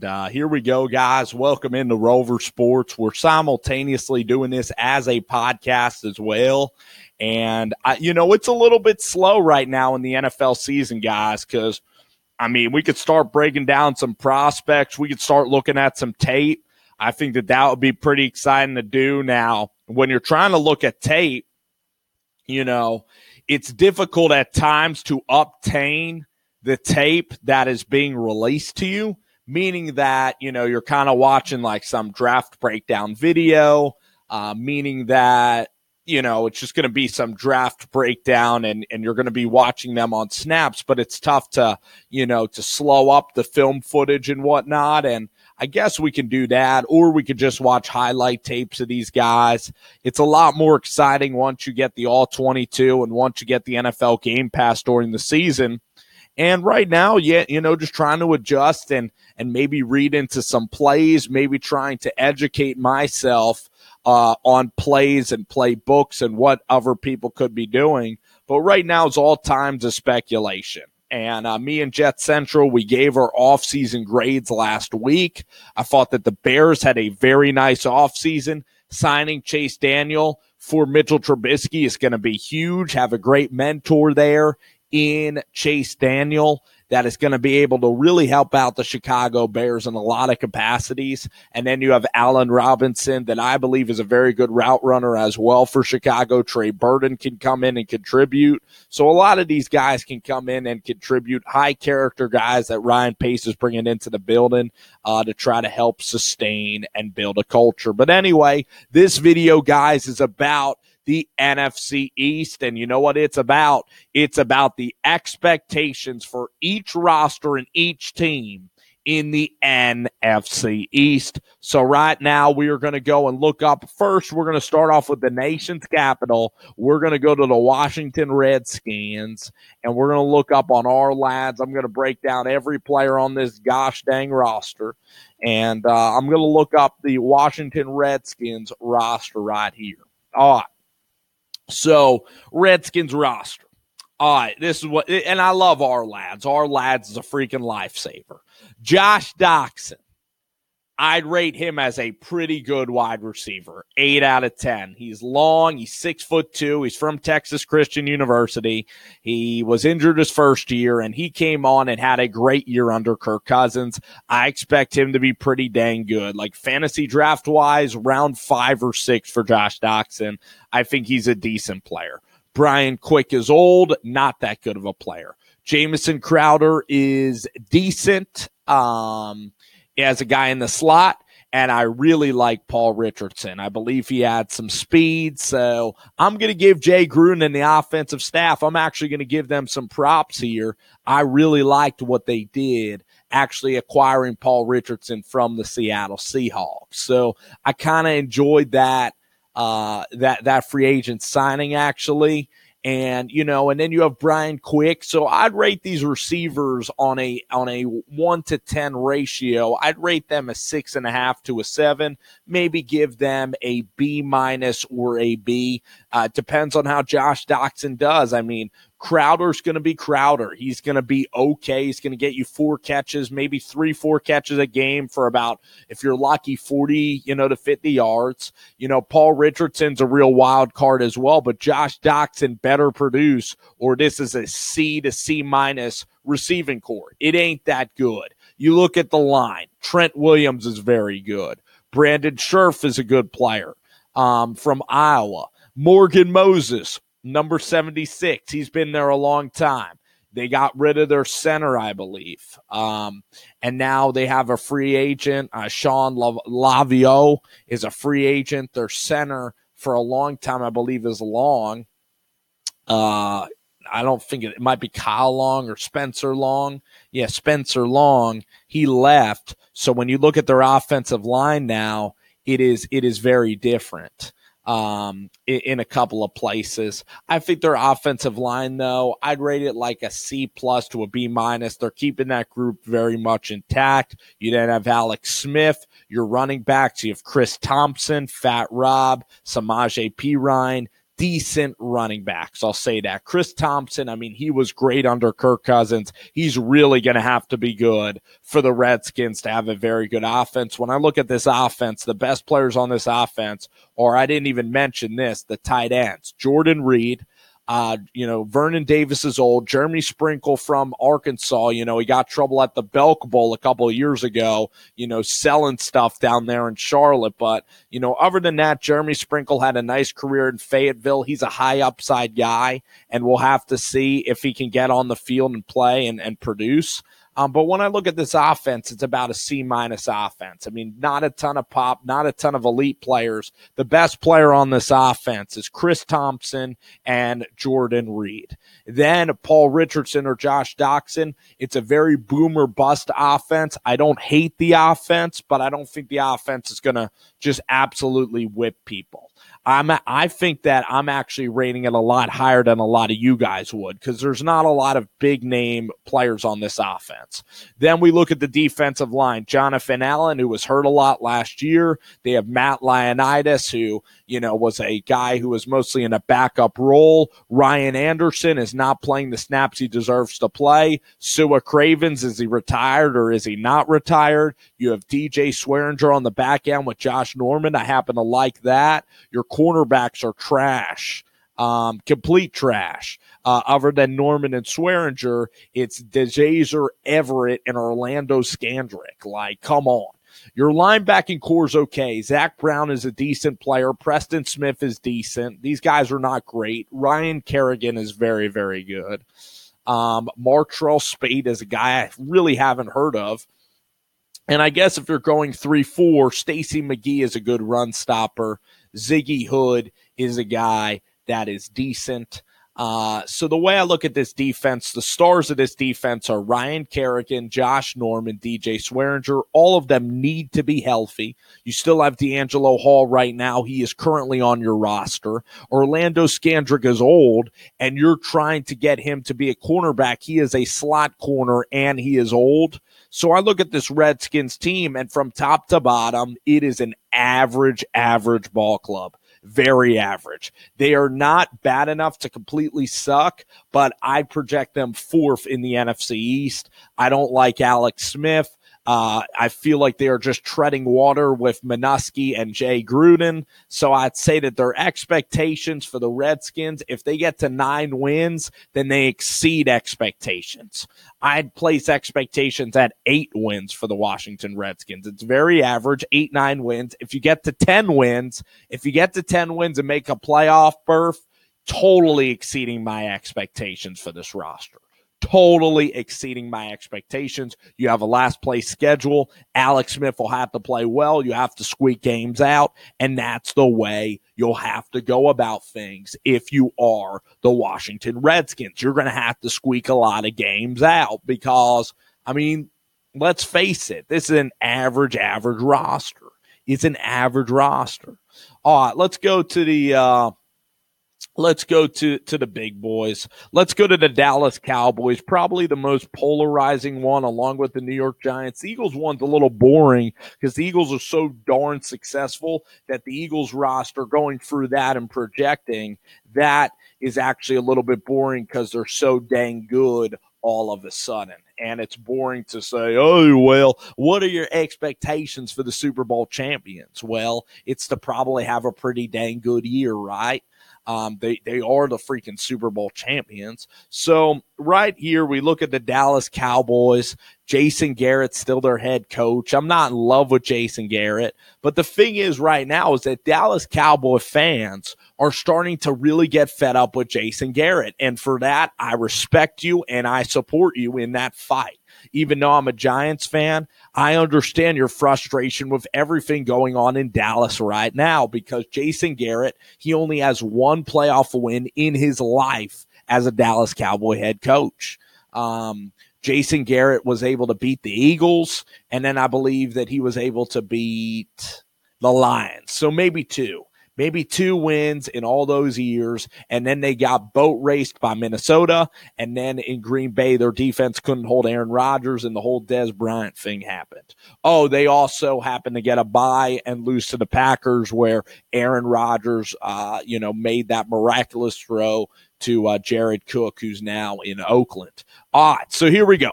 And uh, here we go, guys. Welcome into Rover Sports. We're simultaneously doing this as a podcast as well. And, I, you know, it's a little bit slow right now in the NFL season, guys, because, I mean, we could start breaking down some prospects. We could start looking at some tape. I think that that would be pretty exciting to do now. When you're trying to look at tape, you know, it's difficult at times to obtain the tape that is being released to you, meaning that, you know, you're kind of watching like some draft breakdown video, uh, meaning that, you know, it's just going to be some draft breakdown and, and you're going to be watching them on snaps, but it's tough to, you know, to slow up the film footage and whatnot. And I guess we can do that, or we could just watch highlight tapes of these guys. It's a lot more exciting once you get the all 22 and once you get the NFL game pass during the season and right now, yeah, you know, just trying to adjust and and maybe read into some plays, maybe trying to educate myself uh, on plays and playbooks and what other people could be doing. But right now, it's all times of speculation. And uh, me and Jet Central, we gave our offseason grades last week. I thought that the Bears had a very nice offseason. Signing Chase Daniel for Mitchell Trubisky is going to be huge. Have a great mentor there in Chase Daniel that is going to be able to really help out the Chicago Bears in a lot of capacities. And then you have Allen Robinson that I believe is a very good route runner as well for Chicago. Trey Burton can come in and contribute. So a lot of these guys can come in and contribute high character guys that Ryan Pace is bringing into the building uh, to try to help sustain and build a culture. But anyway, this video, guys, is about the NFC East. And you know what it's about? It's about the expectations for each roster and each team in the NFC East. So right now we are going to go and look up first. We're going to start off with the nation's capital. We're going to go to the Washington Redskins and we're going to look up on Ourlads. I'm going to break down every player on this gosh dang roster. And uh, I'm going to look up the Washington Redskins roster right here. All right. So Redskins roster. All right, this is what, and I love Ourlads. Our lads is a freaking lifesaver. Josh Doctson. I'd rate him as a pretty good wide receiver. Eight out of 10. He's long. He's six foot two. He's from Texas Christian University. He was injured his first year and he came on and had a great year under Kirk Cousins. I expect him to be pretty dang good. Like fantasy draft wise, round five or six for Josh Doctson. I think he's a decent player. Brian Quick is old, not that good of a player. Jamison Crowder is decent. Um, as a guy in the slot. And I really like Paul Richardson. I believe he had some speed. So I'm going to give Jay Gruden and the offensive staff, I'm actually going to give them some props here. I really liked what they did actually acquiring Paul Richardson from the Seattle Seahawks. So I kind of enjoyed that, uh, that, that free agent signing actually and you know, and then you have Brian Quick. So I'd rate these receivers on a on a one to ten ratio. I'd rate them a six and a half to a seven. Maybe give them a B minus or a B. Uh, depends on how Josh Doctson does. I mean, Crowder's going to be Crowder. He's going to be okay. He's going to get you four catches, maybe three, four catches a game for about, if you're lucky, 40, you know, to 50 yards. You know, Paul Richardson's a real wild card as well, but Josh Doctson better produce, or this is a C to C minus receiving corps. It ain't that good. You look at the line. Trent Williams is very good. Brandon Scherff is a good player um, from Iowa. Morgan Moses, number 76. He's been there a long time. They got rid of their center, I believe. Um, and now they have a free agent. Uh, Shawn Lauvao is a free agent. Their center for a long time, I believe, is long. Uh, I don't think it, it might be Kyle Long or Spencer Long. Yeah, Spencer Long. He left. So when you look at their offensive line now, it is it is very different um, in, in, a couple of places. I think their offensive line, though, I'd rate it like a C plus to a B minus. They're keeping that group very much intact. You then have Alex Smith, your running backs. You have Chris Thompson, Fat Rob, Samaje Perine, decent running backs. I'll say that. Chris Thompson, I mean, he was great under Kirk Cousins. He's really going to have to be good for the Redskins to have a very good offense. When I look at this offense, the best players on this offense, or I didn't even mention this, the tight ends, Jordan Reed, uh, you know, Vernon Davis is old. Jeremy Sprinkle from Arkansas, you know, he got trouble at the Belk Bowl a couple of years ago, you know, selling stuff down there in Charlotte. But, you know, other than that, Jeremy Sprinkle had a nice career in Fayetteville. He's a high upside guy, and we'll have to see if he can get on the field and play and, and produce. Um, but when I look at this offense, it's about a C minus offense. I mean, not a ton of pop, not a ton of elite players. The best player on this offense is Chris Thompson and Jordan Reed. Then Paul Richardson or Josh Doctson. It's a very boomer bust offense. I don't hate the offense, but I don't think the offense is going to just absolutely whip people. I'm I think that I'm actually rating it a lot higher than a lot of you guys would because there's not a lot of big name players on this offense. Then we look at the defensive line. Jonathan Allen, who was hurt a lot last year. They have Matt Ioannidis, who you know was a guy who was mostly in a backup role. Ryan Anderson is not playing the snaps he deserves to play. Sua Cravens is he retired or is he not retired? You have DJ Swearinger on the back end with Josh Norman. I happen to like that. Your cornerbacks are trash, um, complete trash. Uh, other than Norman and Swearinger, it's Deshazor Everett and Orlando Scandrick. Like, come on. Your linebacking corps is okay. Zach Brown is a decent player. Preston Smith is decent. These guys are not great. Ryan Kerrigan is very, very good. Um, Martrell Spaight is a guy I really haven't heard of. And I guess if you're going 3 4, Stacy McGee is a good run stopper. Ziggy Hood is a guy that is decent. Uh, so the way I look at this defense, the stars of this defense are Ryan Kerrigan, Josh Norman, DJ Swearinger. All of them need to be healthy. You still have DeAngelo Hall right now. He is currently on your roster. Orlando Scandrick is old, and you're trying to get him to be a cornerback. He is a slot corner, and he is old. So I look at this Redskins team, and from top to bottom, it is an average, average ball club. Very average. They are not bad enough to completely suck, but I project them fourth in the NFC East. I don't like Alex Smith. Uh, I feel like they are just treading water with Manusky and Jay Gruden. So I'd say that their expectations for the Redskins, if they get to nine wins, then they exceed expectations. I'd place expectations at eight wins for the Washington Redskins. It's very average, eight, nine wins. If you get to 10 wins, if you get to 10 wins and make a playoff berth, totally exceeding my expectations for this roster totally exceeding my expectations. You have a last place schedule. Alex Smith will have to play well. You have to squeak games out. And that's the way you'll have to go about things if you are the Washington Redskins. You're going to have to squeak a lot of games out because, I mean, let's face it, this is an average, average roster. It's an average roster. All right, let's go to the, uh, Let's go to, to the big boys. Let's go to the Dallas Cowboys, probably the most polarizing one along with the New York Giants. The Eagles one's a little boring because the Eagles are so darn successful that the Eagles roster going through that and projecting that is actually a little bit boring because they're so dang good all of a sudden. And it's boring to say, oh, well, what are your expectations for the Super Bowl champions? Well, it's to probably have a pretty dang good year, right? Um, they they are the freaking Super Bowl champions. So right here we look at the Dallas Cowboys. Jason Garrett's still their head coach. I'm not in love with Jason Garrett, but the thing is right now is that Dallas Cowboy fans are starting to really get fed up with Jason Garrett. And for that, I respect you and I support you in that fight. Even though I'm a Giants fan, I understand your frustration with everything going on in Dallas right now because Jason Garrett, he only has one playoff win in his life as a Dallas Cowboy head coach. Um, Jason Garrett was able to beat the Eagles, and then I believe that he was able to beat the Lions. So maybe two maybe two wins in all those years. And then they got boat raced by Minnesota. And then in Green Bay, their defense couldn't hold Aaron Rodgers and the whole Dez Bryant thing happened. Oh, they also happened to get a bye and lose to the Packers where Aaron Rodgers, uh, you know, made that miraculous throw to uh, Jared Cook, who's now in Oakland. All right. So here we go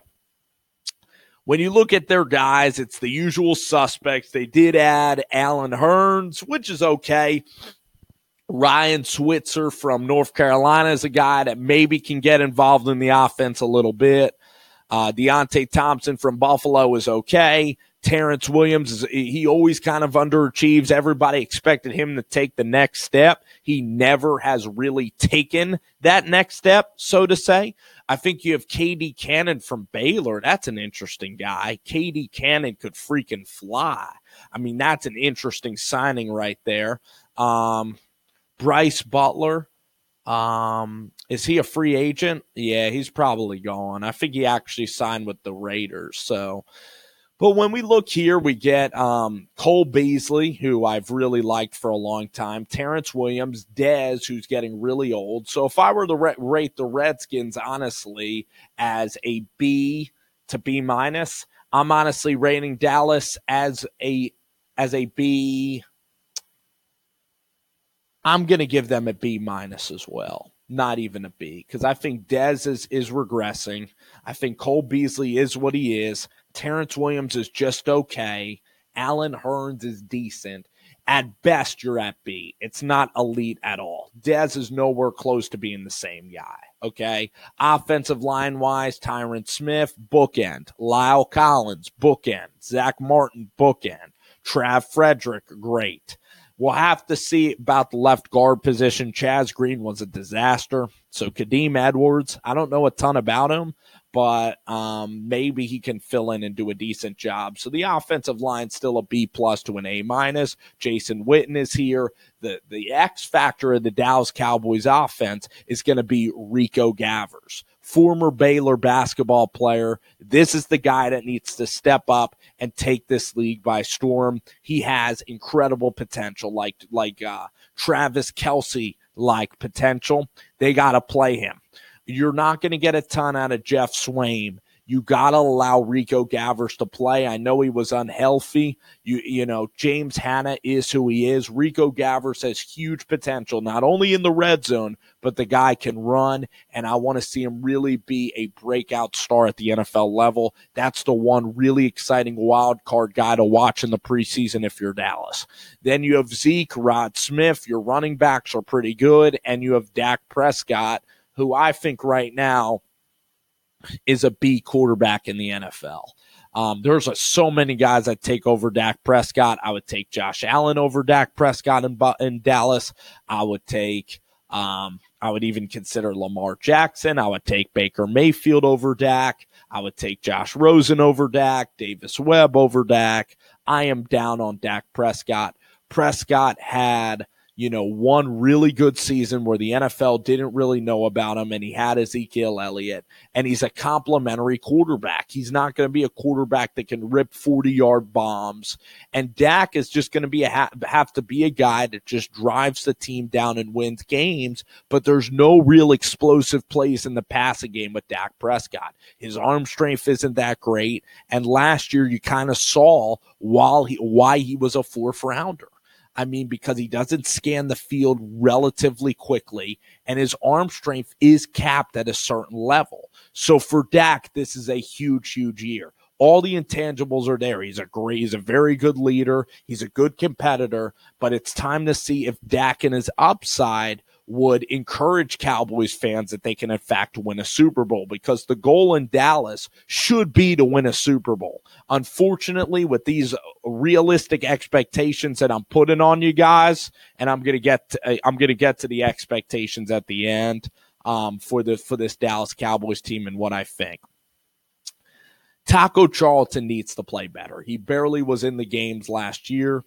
when you look at their guys, it's the usual suspects. They did add Allen Hurns, which is okay. Ryan Switzer from North Carolina is a guy that maybe can get involved in the offense a little bit. Uh, Deonte Thompson from Buffalo is okay. Terrence Williams is he always kind of underachieves. Everybody expected him to take the next step. He never has really taken that next step, so to say. I think you have KD Cannon from Baylor. That's an interesting guy. KD Cannon could freaking fly. I mean, that's an interesting signing right there. Um, Brice Butler. Um, is he a free agent? Yeah, he's probably gone. I think he actually signed with the Raiders. So, but when we look here, we get um, Cole Beasley, who I've really liked for a long time, Terrence Williams, Dez, who's getting really old. So if I were to rate the Redskins, honestly, as a B to B minus, I'm honestly rating Dallas as a as a B. I'm going to give them a B minus as well not even a B because I think Dez is is regressing. I think Cole Beasley is what he is. Terrence Williams is just okay. Allen Hurns is decent. At best, you're at B. It's not elite at all. Dez is nowhere close to being the same guy. Okay. Offensive line wise, Tyron Smith, bookend. La'el Collins, bookend. Zack Martin, bookend. Trav Frederick, great. We'll have to see about the left guard position. Chaz Green was a disaster. So Kadeem Edwards, I don't know a ton about him, but um, maybe he can fill in and do a decent job. So the offensive line still a B plus to an A minus. Jason Witten is here. The the X factor of the Dallas Cowboys offense is going to be Rico Gathers, former Baylor basketball player. This is the guy that needs to step up and take this league by storm. He has incredible potential, like like uh, Travis Kelce like potential. They got to play him. You're not going to get a ton out of Geoff Swaim. You got to allow Rico Gathers to play. I know he was unhealthy. You you know James Hanna is who he is. Rico Gathers has huge potential, not only in the red zone, but the guy can run. And I want to see him really be a breakout star at the NFL level. That's the one really exciting wild card guy to watch in the preseason if you're Dallas. Then you have Zeke, Rod Smith. Your running backs are pretty good, and you have Dak Prescott who I think right now is a B quarterback in the NFL. Um, there's a, so many guys that take over Dak Prescott. I would take Josh Allen over Dak Prescott in, in Dallas. I would take, um, I would even consider Lamar Jackson. I would take Baker Mayfield over Dak. I would take Josh Rosen over Dak, Davis Webb over Dak. I am down on Dak Prescott. Prescott had you know, one really good season where the NFL didn't really know about him and he had Ezekiel Elliott and he's a complimentary quarterback. He's not going to be a quarterback that can rip 40 yard bombs. And Dak is just going to be a, have to be a guy that just drives the team down and wins games, but there's no real explosive plays in the passing game with Dak Prescott. His arm strength isn't that great. And last year you kind of saw while he, why he was a fourth rounder. I mean, because he doesn't scan the field relatively quickly and his arm strength is capped at a certain level. So for Dak, this is a huge, huge year. All the intangibles are there. He's a great, he's a very good leader. He's a good competitor, but it's time to see if Dak and his upside would encourage Cowboys fans that they can, in fact, win a Super Bowl because the goal in Dallas should be to win a Super Bowl. Unfortunately, with these realistic expectations that I'm putting on you guys, and I'm gonna get to, I'm gonna get to the expectations at the end um, for the for this Dallas Cowboys team and what I think. Taco Charlton needs to play better. He barely was in the games last year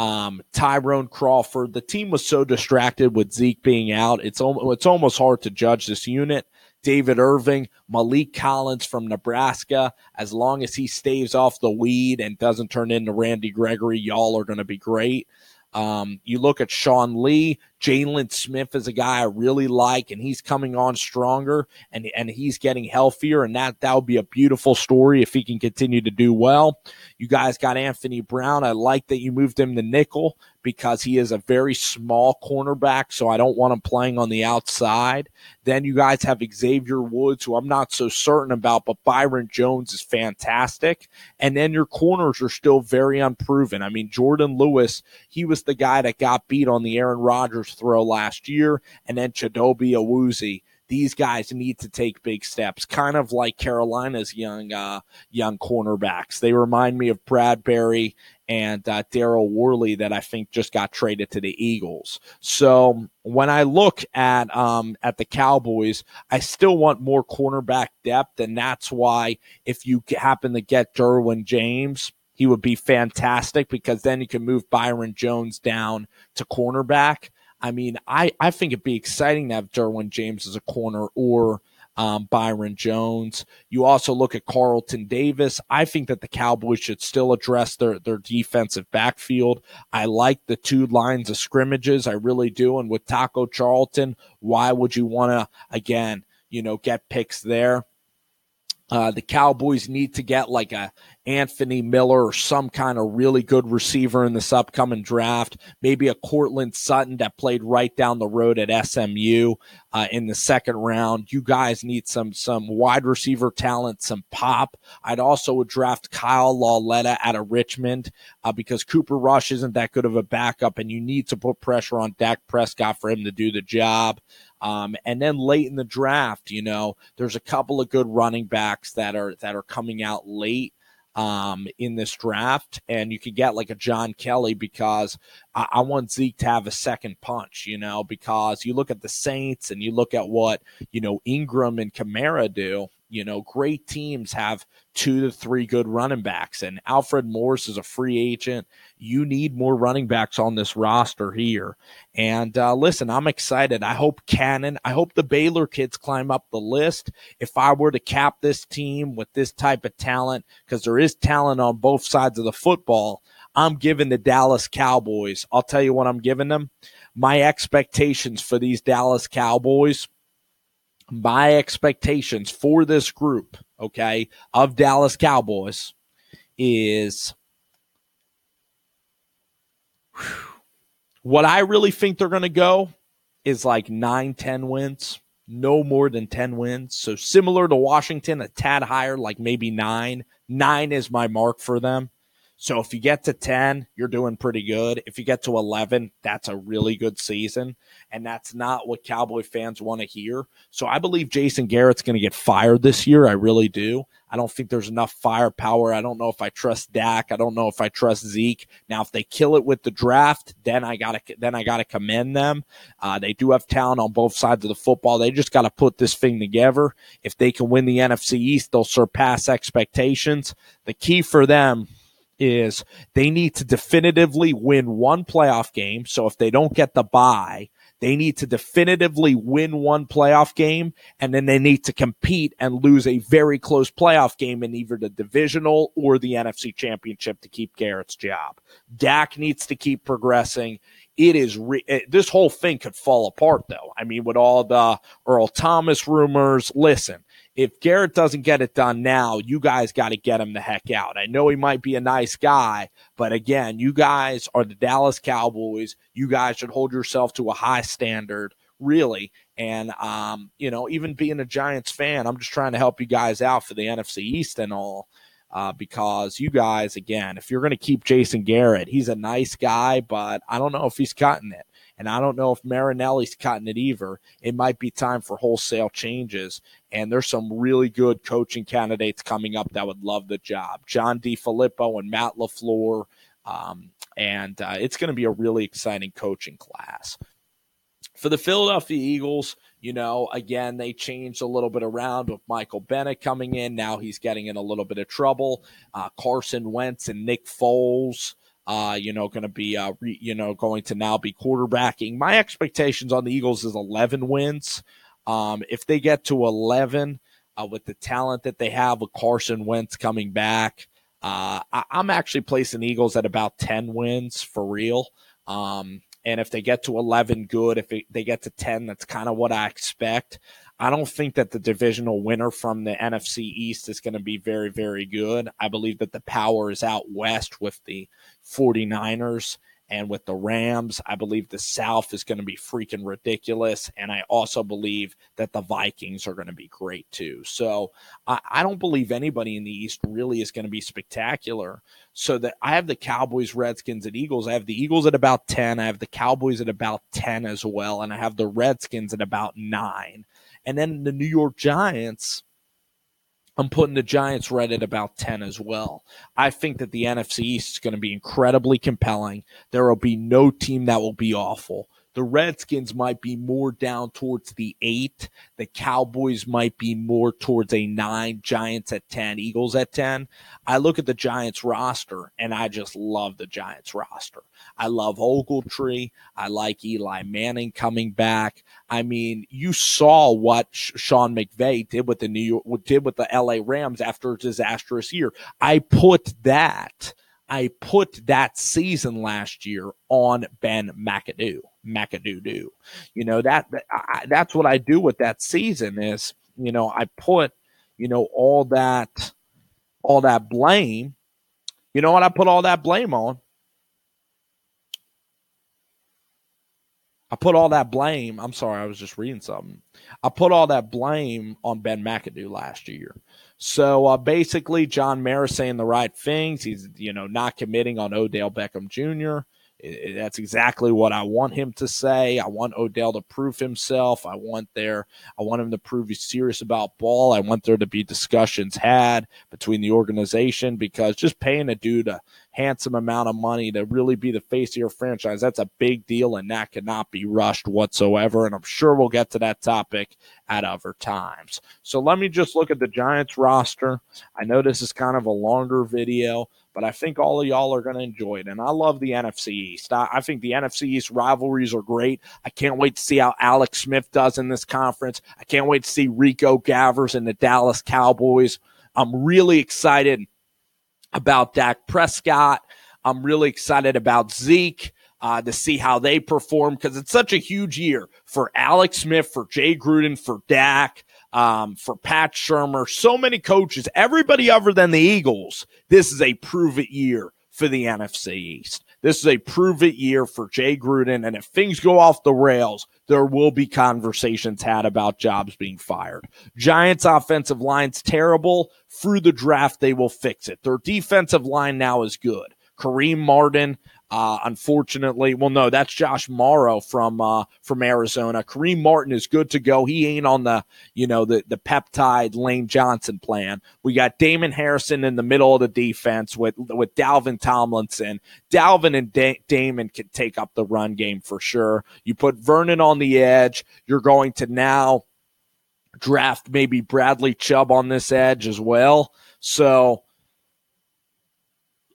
um, Tyrone Crawford. The team was so distracted with Zeke being out. It's almost, it's almost hard to judge this unit. David Irving, Maliek Collins from Nebraska. As long as he staves off the weed and doesn't turn into Randy Gregory, y'all are going to be great. Um, you look at Sean Lee, Jaylon Smith is a guy I really like, and he's coming on stronger and, and he's getting healthier. And that, that would be a beautiful story if he can continue to do well. You guys got Anthony Brown. I like that you moved him to nickel because he is a very small cornerback, so I don't want him playing on the outside. Then you guys have Xavier Woods, who I'm not so certain about, but Byron Jones is fantastic. And then your corners are still very unproven. I mean, Jourdan Lewis, he was the guy that got beat on the Aaron Rodgers throw last year, and then Chidobe Awuzie. These guys need to take big steps, kind of like Carolina's young uh, young cornerbacks. They remind me of Bradberry and uh, Daryl Worley that I think just got traded to the Eagles. So when I look at um, at the Cowboys, I still want more cornerback depth, and that's why if you happen to get Derwin James, he would be fantastic because then you can move Byron Jones down to cornerback. I mean, I, I think it'd be exciting to have Derwin James as a corner or um, Byron Jones. You also look at Carlton Davis. I think that the Cowboys should still address their, their defensive backfield. I like the two lines of scrimmages. I really do. And with Taco Charlton, why would you want to, again, you know, get picks there? Uh, the Cowboys need to get like a Anthony Miller or some kind of really good receiver in this upcoming draft. Maybe a Courtland Sutton that played right down the road at SMU uh, in the second round. You guys need some some wide receiver talent, some pop. I'd also draft Kyle Lauletta out of Richmond uh, because Cooper Rush isn't that good of a backup, and you need to put pressure on Dak Prescott for him to do the job. Um, and then late in the draft, you know, there's a couple of good running backs that are that are coming out late um, in this draft, and you could get like a John Kelly because I, I, want Zeke to have a second punch, you know, because you look at the Saints and you look at what you know Ingram and Kamara do, you know, great teams have two to three good running backs, and Alfred Morris is a free agent. You need more running backs on this roster here. And uh, listen, I'm excited. I hope Cannon, I hope the Baylor kids climb up the list. If I were to cap this team with this type of talent, because there is talent on both sides of the football, I'm giving the Dallas Cowboys. I'll tell you what I'm giving them. My expectations for these Dallas Cowboys my expectations for this group, okay, of Dallas Cowboys is what I really think they're going to go is like nine, 10 wins, no more than 10 wins. So similar to Washington, a tad higher, like maybe nine. Nine is my mark for them. So if you get to 10, you're doing pretty good. If you get to 11, that's a really good season. And that's not what Cowboy fans want to hear. So I believe Jason Garrett's going to get fired this year. I really do. I don't think there's enough firepower. I don't know if I trust Dak. I don't know if I trust Zeke. Now, if they kill it with the draft, then I gotta then I gotta commend them. Uh, they do have talent on both sides of the football. They just got to put this thing together. If they can win the NFC East, they'll surpass expectations. The key for them is they need to definitively win one playoff game. So if they don't get the bye, they need to definitively win one playoff game and then they need to compete and lose a very close playoff game in either the divisional or the NFC championship to keep Garrett's job. Dak needs to keep progressing. It is re- it, this whole thing could fall apart though. I mean, with all the Earl Thomas rumors, listen, if Garrett doesn't get it done now, you guys got to get him the heck out. I know he might be a nice guy, but again, you guys are the Dallas Cowboys. You guys should hold yourself to a high standard, really. And, um, you know, even being a Giants fan, I'm just trying to help you guys out for the NFC East and all. Uh, because you guys, again, if you're going to keep Jason Garrett, he's a nice guy, but I don't know if he's cutting it. And I don't know if Marinelli's cutting it either. It might be time for wholesale changes. And there's some really good coaching candidates coming up that would love the job. John DeFilippo and Matt LaFleur. Um, and uh, it's going to be a really exciting coaching class. For the Philadelphia Eagles, you know, again, they changed a little bit around with Michael Bennett coming in. Now he's getting in a little bit of trouble. Uh, Carson Wentz and Nick Foles uh, you know, going to be, uh, re, you know, going to now be quarterbacking. My expectations on the Eagles is 11 wins. Um, if they get to 11 uh, with the talent that they have with Carson Wentz coming back, uh, I, am actually placing Eagles at about 10 wins for real. Um, and if they get to 11, good. If it, they get to 10, that's kind of what I expect. I don't think that the divisional winner from the NFC East is going to be very, very good. I believe that the power is out west with the 49ers and with the Rams, I believe the South is going to be freaking ridiculous. And I also believe that the Vikings are going to be great too. So I, I don't believe anybody in the East really is going to be spectacular. So that I have the Cowboys, Redskins, and Eagles. I have the Eagles at about 10. I have the Cowboys at about 10 as well. And I have the Redskins at about nine. And then the New York Giants I'm putting the Giants right at about 10 as well. I think that the NFC East is going to be incredibly compelling. There will be no team that will be awful. The Redskins might be more down towards the eight. The Cowboys might be more towards a nine. Giants at 10. Eagles at 10. I look at the Giants roster and I just love the Giants roster. I love Ogletree. I like Eli Manning coming back. I mean, you saw what Sean McVay did with the New York, did with the LA Rams after a disastrous year. I put that I put that season last year on Ben McAdoo. McAdoo do. You know that, that I, that's what I do with that season is you know I put you know all that all that blame. You know what I put all that blame on? I put all that blame. I'm sorry, I was just reading something. I put all that blame on Ben McAdoo last year. So uh, basically, John Mara saying the right things. He's you know not committing on Odell Beckham Jr. That's exactly what I want him to say. I want Odell to prove himself. I want there. I want him to prove he's serious about ball. I want there to be discussions had between the organization because just paying a dude a handsome amount of money to really be the face of your franchise, that's a big deal, and that cannot be rushed whatsoever. And I'm sure we'll get to that topic at other times. So let me just look at the Giants roster. I know this is kind of a longer video but I think all of y'all are going to enjoy it. And I love the NFC East. I, I, think the NFC East rivalries are great. I can't wait to see how Alex Smith does in this conference. I can't wait to see Rico Gathers and the Dallas Cowboys. I'm really excited about Dak Prescott. I'm really excited about Zeke. Uh, to see how they perform because it's such a huge year for Alex Smith, for Jay Gruden, for Dak um, for Pat Shurmur, so many coaches, everybody other than the Eagles. This is a prove it year for the NFC East. This is a prove it year for Jay Gruden. And if things go off the rails, there will be conversations had about jobs being fired. Giants offensive line's terrible. Through the draft, they will fix it. Their defensive line now is good. Kareem Martin, uh, unfortunately, well, no, that's Josh Mauro from uh, from Arizona. Kareem Martin is good to go. He ain't on the you know the the peptide Lane Johnson plan. We got Damon Harrison in the middle of the defense with with Dalvin Tomlinson. Dalvin and da- Damon can take up the run game for sure. You put Vernon on the edge. You're going to now draft maybe Bradley Chubb on this edge as well. So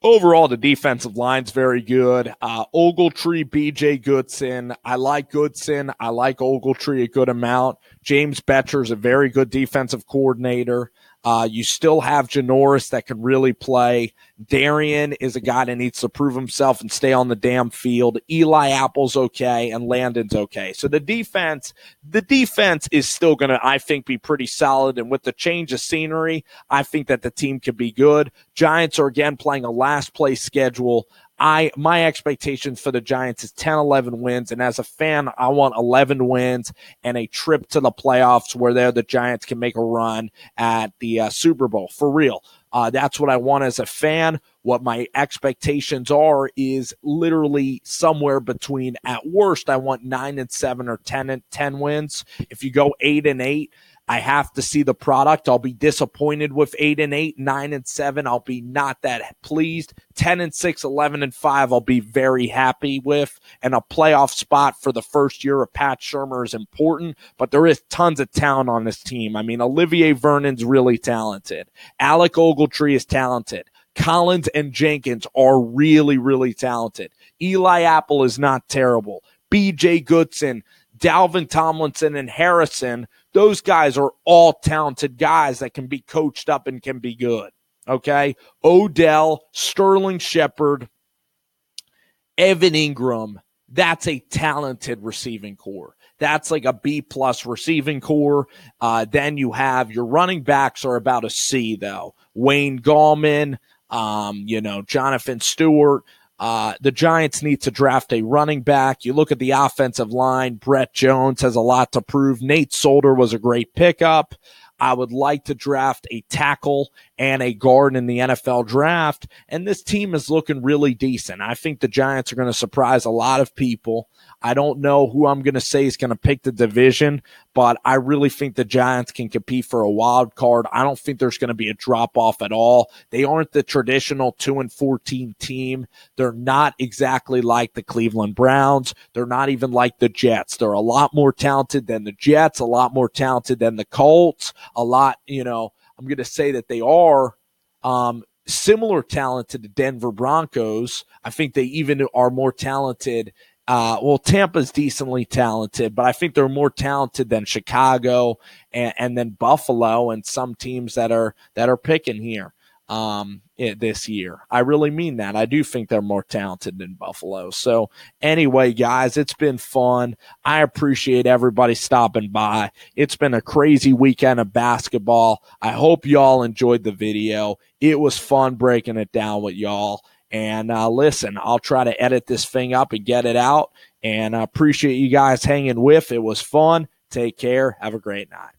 overall, the defensive line's very good. Uh, Ogletree, BJ Goodson. I like Goodson. I like Ogletree a good amount. James Bettcher is a very good defensive coordinator. Uh, you still have Janoris that can really play. Darian is a guy that needs to prove himself and stay on the damn field. Eli Apple's okay and Landon's okay. So the defense, the defense is still going to, I think, be pretty solid. And with the change of scenery, I think that the team could be good. Giants are again playing a last place schedule. I my expectations for the Giants is 10 11 wins and as a fan I want 11 wins and a trip to the playoffs where there the Giants can make a run at the uh, Super Bowl for real. Uh, that's what I want as a fan. What my expectations are is literally somewhere between at worst I want 9 and 7 or 10 and 10 wins. If you go 8 and 8 I have to see the product. I'll be disappointed with eight and eight, nine and seven. I'll be not that pleased. 10 and six, 11 and five. I'll be very happy with and a playoff spot for the first year of Pat Shurmur is important, but there is tons of talent on this team. I mean, Olivier Vernon's really talented. Alec Ogletree is talented. Collins and Jenkins are really, really talented. Eli Apple is not terrible. BJ Goodson, Dalvin Tomlinson, and Harrison those guys are all talented guys that can be coached up and can be good. Okay. Odell, Sterling Shepard, Evan Engram. That's a talented receiving corps. That's like a B plus receiving corps. Uh, then you have your running backs are about a C though. Wayne Gallman, um, you know, Jonathan Stewart. Uh, the Giants need to draft a running back. You look at the offensive line. Brett Jones has a lot to prove. Nate Solder was a great pickup. I would like to draft a tackle and a guard in the NFL draft. And this team is looking really decent. I think the Giants are going to surprise a lot of people. I don't know who I'm going to say is going to pick the division, but I really think the Giants can compete for a wild card. I don't think there's going to be a drop off at all. They aren't the traditional 2 and 14 team. They're not exactly like the Cleveland Browns. They're not even like the Jets. They're a lot more talented than the Jets, a lot more talented than the Colts, a lot, you know, I'm going to say that they are um, similar talent to the Denver Broncos. I think they even are more talented uh, well, Tampa's decently talented, but I think they're more talented than Chicago and, and then Buffalo and some teams that are that are picking here um, it, this year. I really mean that. I do think they're more talented than Buffalo. So anyway, guys, it's been fun. I appreciate everybody stopping by. It's been a crazy weekend of basketball. I hope y'all enjoyed the video. It was fun breaking it down with y'all. And uh, listen, I'll try to edit this thing up and get it out. And I appreciate you guys hanging with. It was fun. Take care. Have a great night.